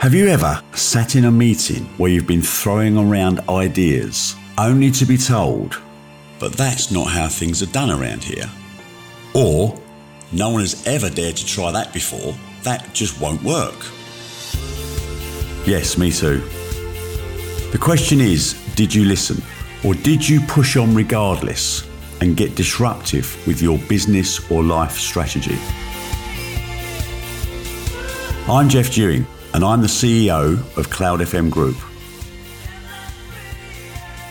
Have you ever sat in a meeting where you've been throwing around ideas only to be told, but that's not how things are done around here? Or, no one has ever dared to try that before, that just won't work? Yes, me too. The question is did you listen? Or did you push on regardless and get disruptive with your business or life strategy? I'm Jeff Dewing and I'm the CEO of Cloud FM Group.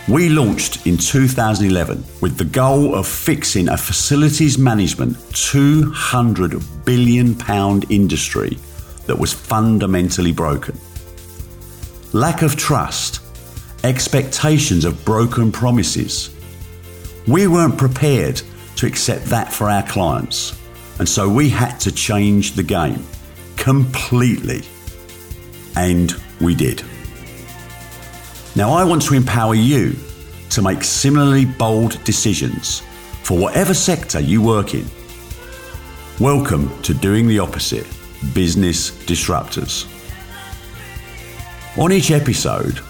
We launched in 2011 with the goal of fixing a facilities management £200 billion industry that was fundamentally broken. Lack of trust, expectations of broken promises. We weren't prepared to accept that for our clients, and so we had to change the game completely. And we did. Now, I want to empower you to make similarly bold decisions for whatever sector you work in. Welcome to Doing the Opposite Business Disruptors. On each episode,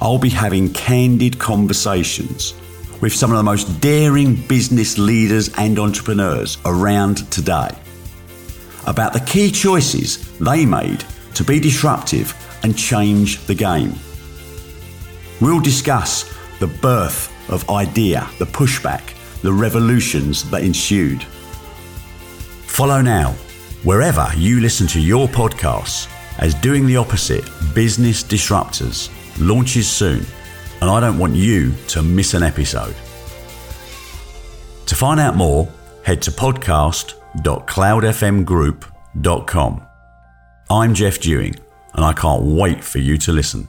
I'll be having candid conversations with some of the most daring business leaders and entrepreneurs around today about the key choices they made to be disruptive and change the game. We'll discuss the birth of idea, the pushback, the revolutions that ensued. Follow now, wherever you listen to your podcasts, as Doing the Opposite Business Disruptors launches soon, and I don't want you to miss an episode. To find out more, head to podcast.cloudfmgroup.com. I'm Jeff Dewing, and I can't wait for you to listen.